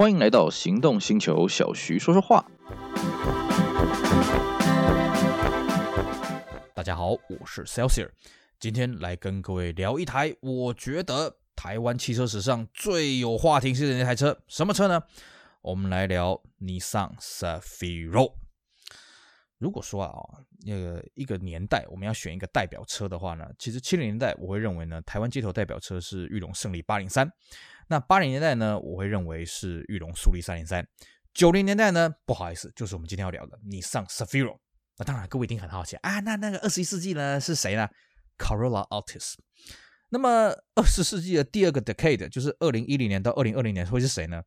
欢迎来到行动星球，小徐说说话。大家好，我是 Celsius，今天来跟各位聊一台我觉得台湾汽车史上最有话题性的那台车，什么车呢？我们来聊尼桑 s a f i r o。如果说啊，那个一个年代我们要选一个代表车的话呢，其实七零年代我会认为呢，台湾街头代表车是裕隆胜利八零三。那八零年代呢，我会认为是裕隆速力三零三。九零年代呢，不好意思，就是我们今天要聊的尼桑 s a f i r o。那当然，各位一定很好奇啊，那那个二十一世纪呢是谁呢？Corolla Altis。那么二十世纪的第二个 decade，就是二零一零年到二零二零年会是谁呢？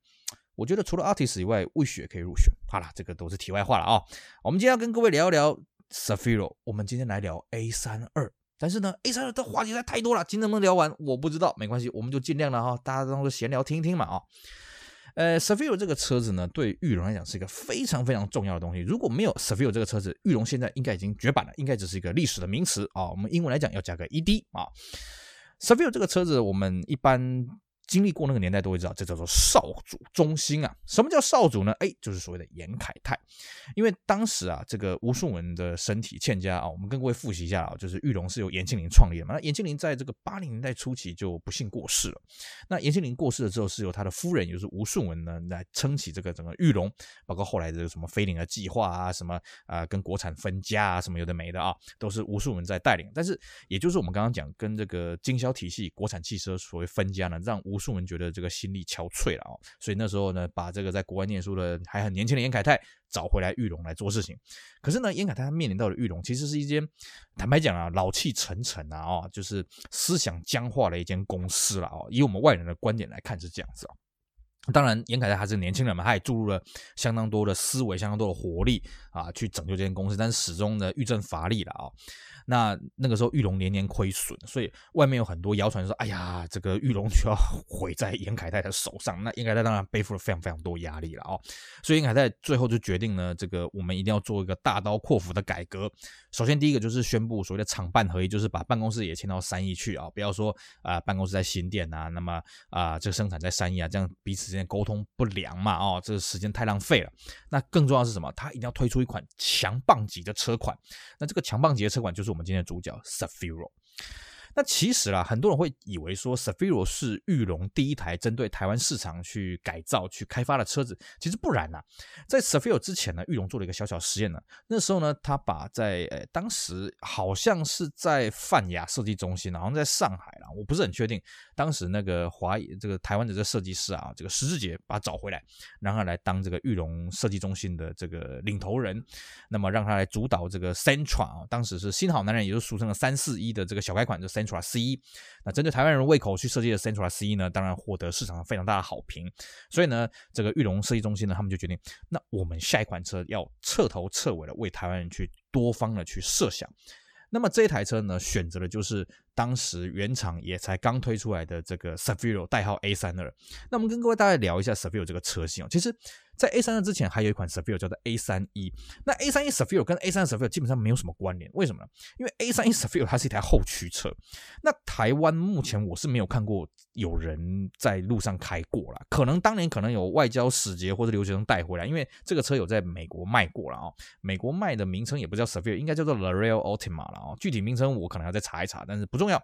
我觉得除了 artist 以外，魏雪可以入选。好了，这个都是题外话了啊、我们今天要跟各位聊一聊 s a f i r o。我们今天来聊 A 三二。但是呢，A 三二的话题实在太多了，今天能聊完我不知道，没关系，我们就尽量了哈，大家当做闲聊听一听嘛啊。呃 s a f i r o 这个车子呢，对裕隆来讲是一个非常非常重要的东西。如果没有 s a f i r o 这个车子，玉龙现在应该已经绝版了，应该只是一个历史的名词啊。我们英文来讲要加个 ED 啊。safiro 这个车子，我们一般。经历过那个年代都会知道，这叫做少主中心啊。什么叫少主呢？哎，就是所谓的严凯泰。因为当时啊，这个吴顺文的身体欠佳啊，我们跟各位复习一下啊，就是玉龙是由严庆林创立的嘛。那严庆林在这个八零年代初期就不幸过世了。那严庆林过世了之后，是由他的夫人，也就是吴顺文呢，来撑起这个整个玉龙，包括后来的这个什么飞凌的计划啊，什么啊、跟国产分家啊，什么有的没的啊，都是吴顺文在带领。但是，也就是我们刚刚讲，跟这个经销体系国产汽车所谓分家呢，让吴。无数人觉得这个心力憔悴了啊，所以那时候呢，把这个在国外念书的还很年轻的严凯泰找回来玉龙来做事情。可是呢，严凯泰他面临到的玉龙其实是一间坦白讲啊，老气沉沉啊，哦，就是思想僵化的一间公司了啊。以我们外人的观点来看是这样子啊。当然，严凯泰还是年轻人嘛，他也注入了相当多的思维、相当多的活力啊，去拯救这间公司。但是始终呢，裕政乏力了啊。那那个时候，玉龙年年亏损，所以外面有很多谣传说：“哎呀，这个玉龙就要 毁在严凯泰的手上。”那严凯泰当然背负了非常非常多压力了哦。所以严凯泰最后就决定呢，这个我们一定要做一个大刀阔斧的改革。首先，第一个就是宣布所谓的厂办合一，就是把办公室也迁到三义去啊，不要说啊、办公室在新店啊，那么啊、这个生产在三义啊，这样彼此之间沟通不良嘛，哦，这个时间太浪费了。那更重要是什么？他一定要推出一款强棒级的车款。那这个强棒级的车款就是。我们今天的主角 Cefiro。那其实啦，很多人会以为说 Sefiro 是裕隆第一台针对台湾市场去改造、去开发的车子，其实不然呐。在 Sefiro 之前呢，裕隆做了一个小小实验呢。那时候呢，他把在呃当时好像是在泛亚设计中心，好像在上海啦，我不是很确定。当时那个华这个台湾的这设计师啊，这个石志杰把他找回来，让他来当这个裕隆设计中心的这个领头人，那么让他来主导这个 Centra 啊，当时是新好男人，也就俗称的三四一的这个小改款，就 Sentra C，那针对台湾人胃口去设计的 Sentra C 呢，当然获得市场上非常大的好评。所以呢，这个裕隆设计中心呢，他们就决定，那我们下一款车要彻头彻尾的为台湾人去多方的去设想。那么这一台车呢，选择的就是当时原厂也才刚推出来的这个 Cefiro 代号 A 三二。那我们跟各位大概聊一下 Cefiro 这个车型哦，其实。在 A 三二之前，还有一款 Cefiro 叫做 A 三一。那 A 三一 Cefiro 跟 A 三二 Cefiro 基本上没有什么关联，为什么呢？因为 A 三一 Cefiro 它是一台后驱车。那台湾目前我是没有看过有人在路上开过啦，可能当年可能有外交使节或者留学生带回来，因为这个车有在美国卖过了啊。美国卖的名称也不叫 Cefiro，应该叫做 Lareal Ultima 了啊。具体名称我可能要再查一查，但是不重要。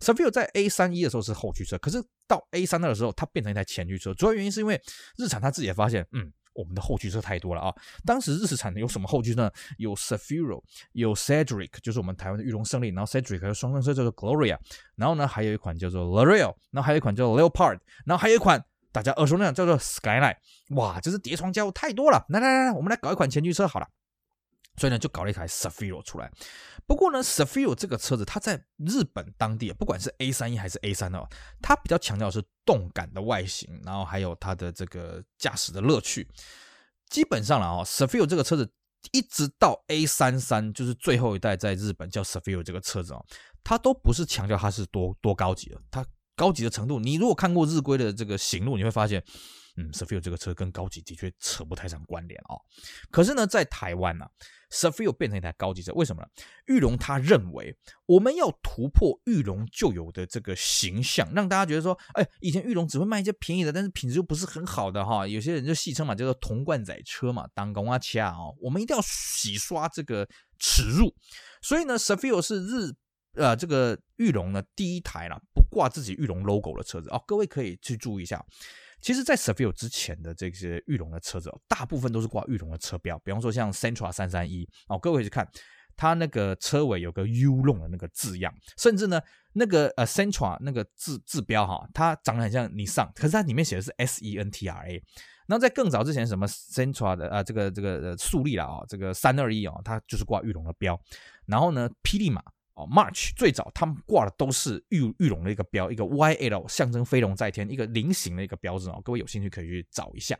Cefiro 在 A 三一的时候是后驱车，可是到 A 三二的时候，它变成一台前驱车。主要原因是因为日产他自己也发现，嗯，我们的后驱车太多了啊。当时日产有什么后驱车呢？有 Cefiro，有 Cedric，就是我们台湾的裕隆胜利，然后 Cedric 还有双生车叫做 Gloria，然后呢还有一款叫做 Laredo，然后还有一款叫 Leopard，然后还有一款大家耳熟能详叫做 Skyline。哇，这是叠床架屋太多了。来来来，我们来搞一款前驱车好了。所以呢，就搞了一台 Sefiro 出来。不过呢 Sefiro 这个车子，它在日本当地，不管是 A 三一还是 A 三二，它比较强调是动感的外形，然后还有它的这个驾驶的乐趣。基本上了啊，Cefiro 这个车子一直到 A 三三，就是最后一代在日本叫 Sefiro 这个车子啊，它都不是强调它是多多高级的，它高级的程度，你如果看过日规的这个行路，你会发现。嗯 s a f i r 这个车跟高级的确扯不太上关联哦。可是呢，在台湾呢、啊，Cefiro 变成一台高级车，为什么呢？裕隆他认为我们要突破玉龙旧有的这个形象，让大家觉得说，哎，以前玉龙只会卖一些便宜的，但是品质又不是很好的哈。有些人就戏称嘛，叫做铜罐仔车嘛，当公啊掐哦，我们一定要洗刷这个耻辱。所以呢 s a f i r 是日。呃，这个玉龙呢，第一台啦，不挂自己玉龙 logo 的车子哦，各位可以去注意一下。其实，在 Cefiro 之前的这些裕隆的车子哦，大部分都是挂裕隆的车标，比方说像 Sentra 三三一哦，各位去看它那个车尾有个 U 弄的那个字样，甚至呢，那个呃 Sentra 那个字字标哈，它长得很像 Nissan，可是它里面写的是 S E N T R A。然后在更早之前，什么 Sentra 的啊、这个这个呃速力啦啊，这个三二一啊，它就是挂裕隆的标。然后呢，霹雳马。哦，March 最早他们挂的都是玉玉龙的一个标，一个 YL 象征飞龙在天，一个菱形的一个标志哦。各位有兴趣可以去找一下。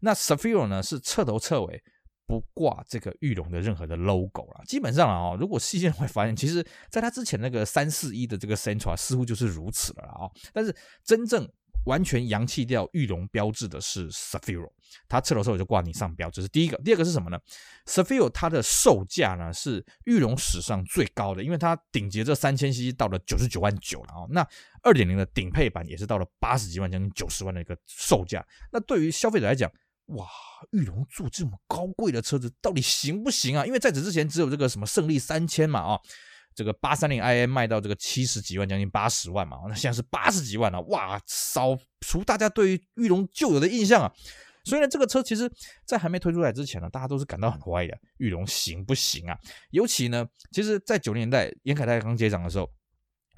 那 Sefiro 呢是彻头彻尾不挂这个玉龙的任何的 logo 了。基本上啊、哦，如果细心会发现，其实在他之前那个三四一的这个 Central 似乎就是如此了啊、哦。但是真正完全扬弃掉玉龙标志的是 Sefiro 它彻头彻尾就挂你上标，这是第一个。第二个是什么呢？Sefiro 它的售价呢是玉龙史上最高的，因为它顶级这三千 c 到了九十九万九了啊。那二点零的顶配版也是到了八十几万，将近九十万的一个售价。那对于消费者来讲，哇，玉龙做这么高贵的车子到底行不行啊？因为在此之前只有这个什么胜利三千嘛啊。这个八三零 i m 卖到这个七十几万，将近八十万嘛，那现在是八十几万了，哇，扫除大家对于裕隆旧有的印象啊。所以呢，这个车其实在还没推出来之前呢，大家都是感到很怀疑的，裕隆行不行啊？尤其呢，其实，在九零年代严凯泰刚接掌的时候，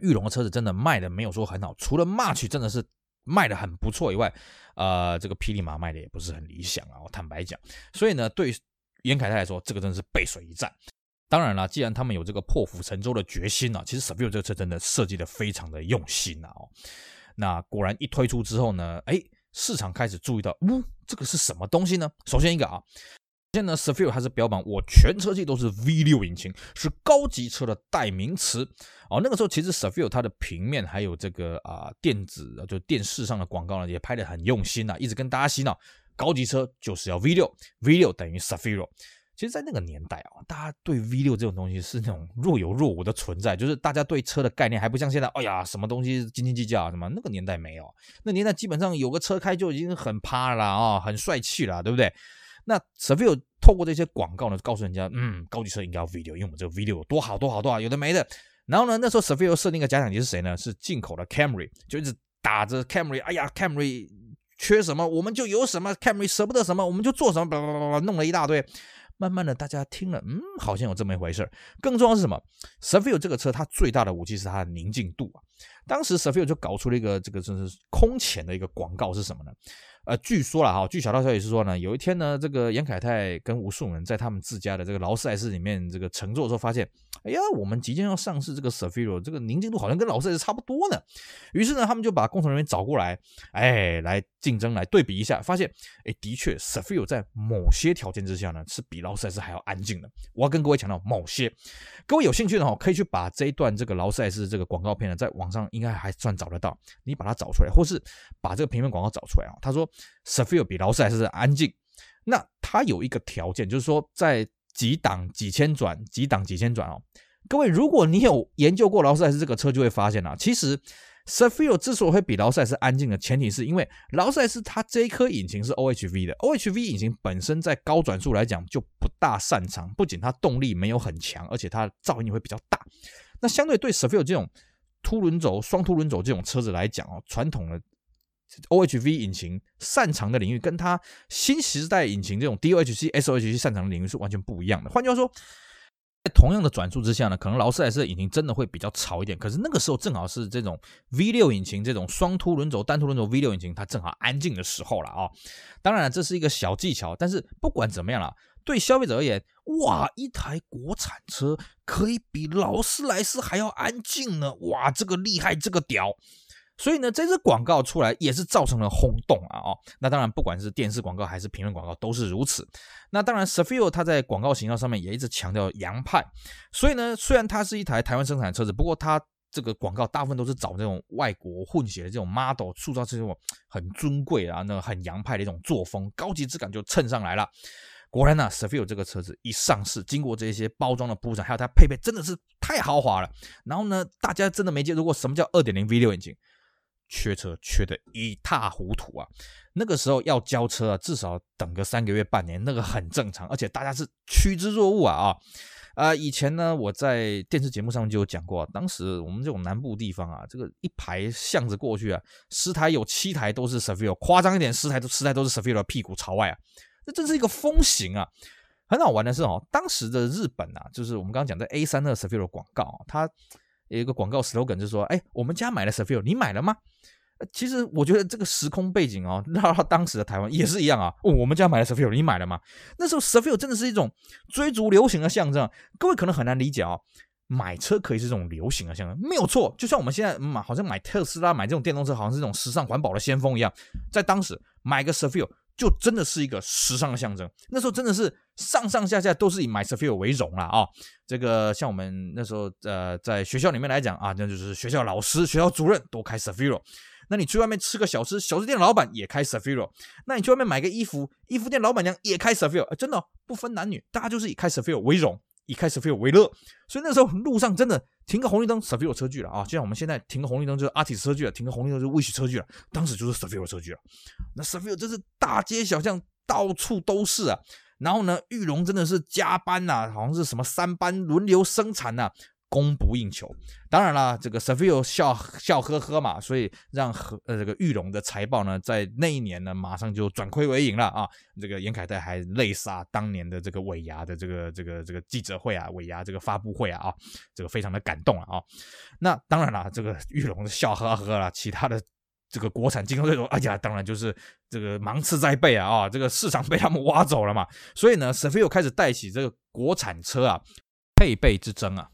裕隆的车子真的卖的没有说很好，除了 March 真的是卖的很不错以外，呃，这个霹雳马卖的也不是很理想啊，我坦白讲。所以呢，对于严凯泰来说，这个真的是背水一战。当然了，既然他们有这个破釜沉舟的决心啊，其实 Cefiro 这个车真的设计的非常的用心呐哦。那果然一推出之后呢，哎，市场开始注意到，呜、这个是什么东西呢？首先一个啊，现在呢 Cefiro 还是标榜我全车系都是 V6 引擎，是高级车的代名词哦。那个时候其实 safir 它的平面还有这个啊电子就电视上的广告呢，也拍得很用心呐，一直跟大家洗脑，高级车就是要 V6，V6 等于 Cefiro。其实，在那个年代啊，大家对 V6 这种东西是那种若有若无的存在，就是大家对车的概念还不像现在，哎呀，什么东西斤斤计较啊，什么那个年代没有，那年代基本上有个车开就已经很趴了啊，很帅气了，对不对？那 safir 透过这些广告呢，告诉人家，嗯，高级车应该要 V6，因为我们这个 V6 有多好多好多好，有的没的。然后呢，那时候 safir 设定的假想敌是谁呢？是进口的 Camry，就一直打着 Camry，哎呀，Camry 缺什么我们就有什么，Camry 舍不得什么我们就做什么，叭叭叭叭，弄了一大堆。慢慢的，大家听了，嗯，好像有这么一回事。更重要是什么？Savio 这个车，它最大的武器是它的宁静度啊。当时 Savio 就搞出了一个这个真是空前的一个广告是什么呢？呃，据说了哈，据小道消息是说呢，有一天呢，这个严凯泰跟吴顺文在他们自家的这个劳斯莱斯里面这个乘坐的时候，发现，哎呀，我们即将要上市这个 Sefiro 这个宁静度好像跟劳斯莱斯差不多呢。于是呢，他们就把工程人员找过来，哎，来竞争，来对比一下，发现，哎，的确 Sefiro 在某些条件之下呢，是比劳斯莱斯还要安静的。我要跟各位强调，某些，各位有兴趣的话，可以去把这一段这个劳斯莱斯这个广告片呢，在网上应该还算找得到，你把它找出来，或是把这个平面广告找出来啊。他说。Cefiro 比劳斯莱斯安静，那它有一个条件，就是说在几档几千转，几档几千转哦。各位，如果你有研究过劳斯莱斯这个车，就会发现啊，其实 Cefiro 之所以会比劳斯莱斯安静的前提，是因为劳斯莱斯它这一颗引擎是 OHV 的，OHV 引擎本身在高转速来讲就不大擅长，不仅它动力没有很强，而且它噪音也会比较大。那相对对 Cefiro 这种凸轮轴、双凸轮轴这种车子来讲哦，传统的。OHV 引擎擅长的领域，跟它新时代引擎这种 DOHC、SOHC 擅长的领域是完全不一样的。换句话说，在同样的转速之下呢，可能劳斯莱斯的引擎真的会比较吵一点。可是那个时候正好是这种 V6 引擎这种双凸轮轴、单凸轮轴 V6 引擎它正好安静的时候了啊。当然，这是一个小技巧，但是不管怎么样啦，对消费者而言，哇，一台国产车可以比劳斯莱斯还要安静呢，哇，这个厉害，这个屌。所以呢，这支广告出来也是造成了轰动啊！哦，那当然，不管是电视广告还是平面广告都是如此。那当然 Sefio 它在广告形象上面也一直强调洋派。所以呢，虽然它是一台台湾生产的车子，不过它这个广告大部分都是找这种外国混血的这种 model，塑造这种很尊贵啊，那很洋派的一种作风，高级质感就蹭上来了。果然呢、啊，Cefiro 这个车子一上市，经过这些包装的铺陈，还有它配备真的是太豪华了。然后呢，大家真的没接触过什么叫二点零 V 六引擎，缺车缺得一塌糊涂啊。那个时候要交车啊，至少等个三个月半年，那个很正常，而且大家是趋之若鹜啊啊。啊、以前呢，我在电视节目上就有讲过、啊，当时我们这种南部地方啊，这个一排巷子过去啊，十台有七台都是 Cefiro，夸张一点，十台都十台都是 Cefiro 屁股朝外啊，这真是一个风行啊。很好玩的是哦，当时的日本啊，就是我们刚刚讲的 A 三的 Cefiro 广告、啊，它有一个广告 slogan 就说，哎，我们家买了 Cefiro，你买了吗？其实我觉得这个时空背景哦，到当时的台湾也是一样啊。哦，我们家买了 Cefiro，你买了吗？那时候 Cefiro 真的是一种追逐流行的象征。各位可能很难理解哦，买车可以是这种流行的象征，没有错。就像我们现在买，好像买特斯拉、买这种电动车，好像是这种时尚环保的先锋一样。在当时买个 Cefiro 就真的是一个时尚的象征。那时候真的是上上下下都是以买 Cefiro 为荣了啊。这个像我们那时候呃，在学校里面来讲啊，那就是学校老师、学校主任都开 Cefiro。那你去外面吃个小吃，小吃店老板也开 Cefiro。那你去外面买个衣服，衣服店老板娘也开 Cefiro。真的、不分男女，大家就是以开 Cefiro 为荣，以开始 feel 为乐。所以那时候路上真的停个红绿灯 s e v i l 车距了啊！就像我们现在停个红绿灯就是 Artis 车距了，停个红绿灯就是 Wish 车距了。当时就是 severe 车距了。那 severe 真是大街小巷到处都是啊。然后呢，玉龙真的是加班呐、好像是什么三班轮流生产呐、供不应求，当然了，这个 Cefiro 笑笑呵呵嘛，所以让和呃这个裕隆的财报呢，在那一年呢，马上就转亏为盈了啊。这个严凯泰还泪洒当年的这个尾牙的这个这个这个记者会啊，尾牙这个发布会啊啊，这个非常的感动啊。那当然了，这个裕隆的笑呵呵了，其他的这个国产竞争对手，哎呀，当然就是这个芒刺在背啊啊，这个市场被他们挖走了嘛。所以呢，Cefiro 开始带起这个国产车啊配备之争啊。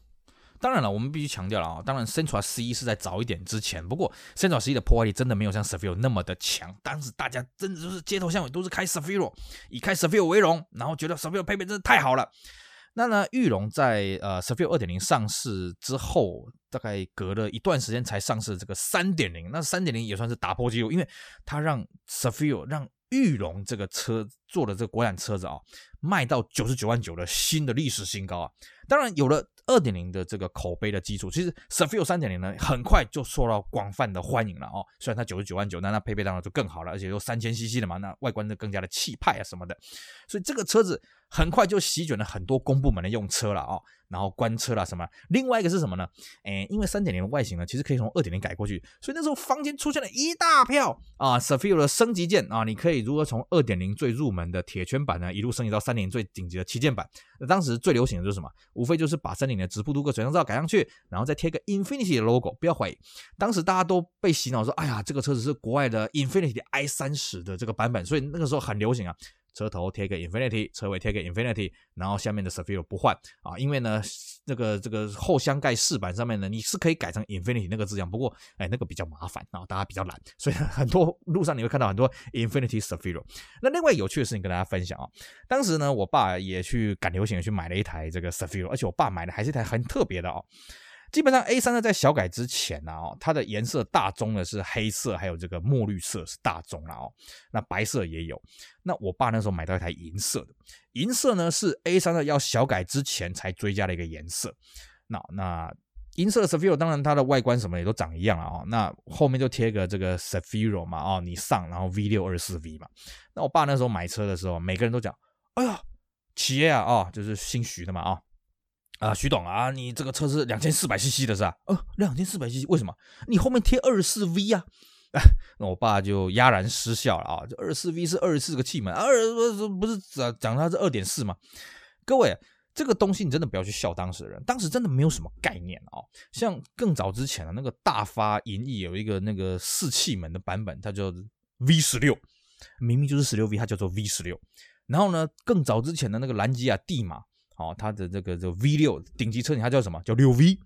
当然了，我们必须强调了啊。当然，Sentra C 是在早一点之前，不过 Sentra C 的破坏力真的没有像 Cefiro 那么的强。当时大家真的就是街头巷尾都是开 Cefiro，以开 Cefiro 为荣，然后觉得 Cefiro 配备真的太好了。那呢，裕隆在呃 Cefiro 二点零上市之后，大概隔了一段时间才上市这个三点零。那三点零也算是打破纪录，因为它让 Cefiro 让裕隆这个车做的这个国产车子啊，卖到九十九万九的新的历史新高啊。当然有了。二点零的这个口碑的基础，其实 Cefiro 三点零呢，很快就受到广泛的欢迎了哦。虽然它九十九万九，但它配备当然就更好了，而且又三千 CC 的嘛，那外观就更加的气派啊什么的。所以这个车子很快就席卷了很多公部门的用车了哦。然后官车啦什么，另外一个是什么呢？诶，因为三点零的外形呢，其实可以从二点零改过去，所以那时候坊间出现了一大票啊，Cefiro 的升级件啊，你可以如何从二点零最入门的铁圈版呢，一路升级到三点零最顶级的旗舰版？那当时最流行的就是什么？无非就是把三点零的直瀑镀铬水箱罩改上去，然后再贴个 Infinity 的 logo。不要怀疑，当时大家都被洗脑说，哎呀，这个车子是国外的 Infinity i 三十的这个版本，所以那个时候很流行啊。车头贴个 Infinity，车尾贴个 Infinity，然后下面的 Cefiro 不换啊，因为呢，那个这个后箱盖饰板上面呢，你是可以改成 Infinity 那个字样，不过哎，那个比较麻烦啊，大家比较懒，所以很多路上你会看到很多 Infinity s a f i r o。那另外有趣的事情跟大家分享啊，当时呢，我爸也去赶流行去买了一台这个 Cefiro，而且我爸买的还是一台很特别的哦。基本上 A 三呢，在小改之前呢，哦，它的颜色大宗呢是黑色，还有这个墨绿色是大宗了哦。那白色也有。那我爸那时候买到一台银色的，银色呢是 A 三呢要小改之前才追加的一个颜色。那那银色的 Cefiro 当然它的外观什么也都长一样了哦。那后面就贴个这个 Cefiro 嘛，哦，你上然后 V 六二四 V 嘛。那我爸那时候买车的时候，每个人都讲，哎呀，企业啊，哦，就是姓徐的嘛，啊、哦。啊，徐董啊，你这个车是两千四百 CC 的是吧？哦，两千四百 CC 为什么？你后面贴二十四 V 啊？哎，那我爸就哑然失笑了啊！这二十四 V 是二十四个气门，二不不是讲讲它是二点四吗？各位，这个东西你真的不要去笑当时的人，当时真的没有什么概念啊。像更早之前的那个大发银翼有一个那个四气门的版本，它叫 V 十六，明明就是十六 V，它叫做 V 十六。然后呢，更早之前的那个兰吉亚帝马。哦，它的这个这 V 六顶级车型，它叫什么？叫六 V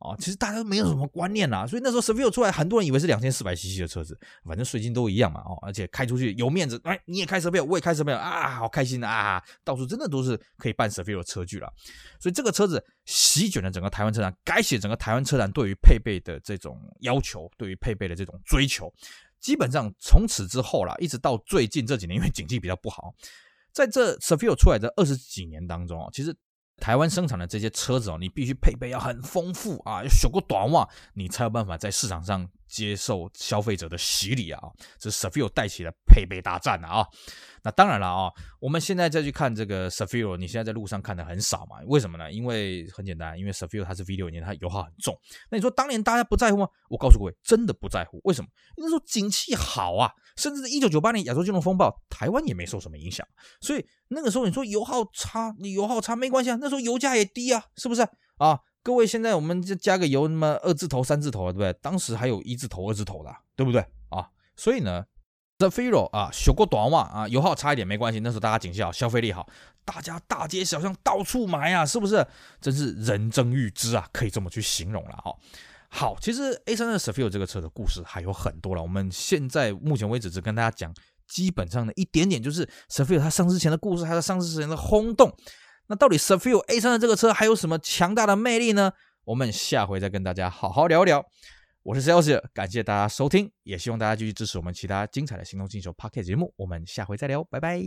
啊，其实大家都没有什么观念啦，所以那时候 Stelvio 出来，很多人以为是两千四百 cc 的车子，反正税金都一样嘛，哦，而且开出去有面子，哎，你也开 Stelvio，我也开 Stelvio 啊，好开心啊，到处真的都是可以办 Stelvio 车距了，所以这个车子席卷了整个台湾车展，改写整个台湾车展对于配备的这种要求，对于配备的这种追求，基本上从此之后啦，一直到最近这几年，因为经济比较不好，在这 Stelvio 出来的二十几年当中啊，其实。台湾生产的这些车子哦，你必须配备要很丰富啊，要学过短袜，你才有办法在市场上接受消费者的洗礼啊！这是 Stelvio 带起的配备大战啊！那当然了啊，我们现在再去看这个 Stelvio，你现在在路上看的很少嘛？为什么呢？因为很简单，因为 Stelvio 它是 V6 引擎，它油耗很重。那你说当年大家不在乎吗？我告诉各位，真的不在乎。为什么？那时候景气好啊，甚至是一九九八年亚洲金融风暴，台湾也没受什么影响。所以那个时候你说油耗差，你油耗差没关系啊，那时候油价也低啊，是不是啊？各位，现在我们就加个油，那么二字头、三字头，对不对？当时还有一字头、二字头的，对不对啊？所以呢，Stelvio 啊，修过短袜啊，油耗差一点没关系。那时候大家景气好，消费力好，大家大街小巷到处买啊，是不是？真是人争欲知啊，可以这么去形容了哈。好，其实 A 三的 Stelvio 这个车的故事还有很多了。我们现在目前为止只跟大家讲基本上的一点点，就是 Stelvio 它上市前的故事，还有上市前的轰动。那到底 Stelvio A3 的这个车还有什么强大的魅力呢？我们下回再跟大家好好聊聊。我是 Sales，感谢大家收听，也希望大家继续支持我们其他精彩的行动星球 Podcast 节目。我们下回再聊，拜拜。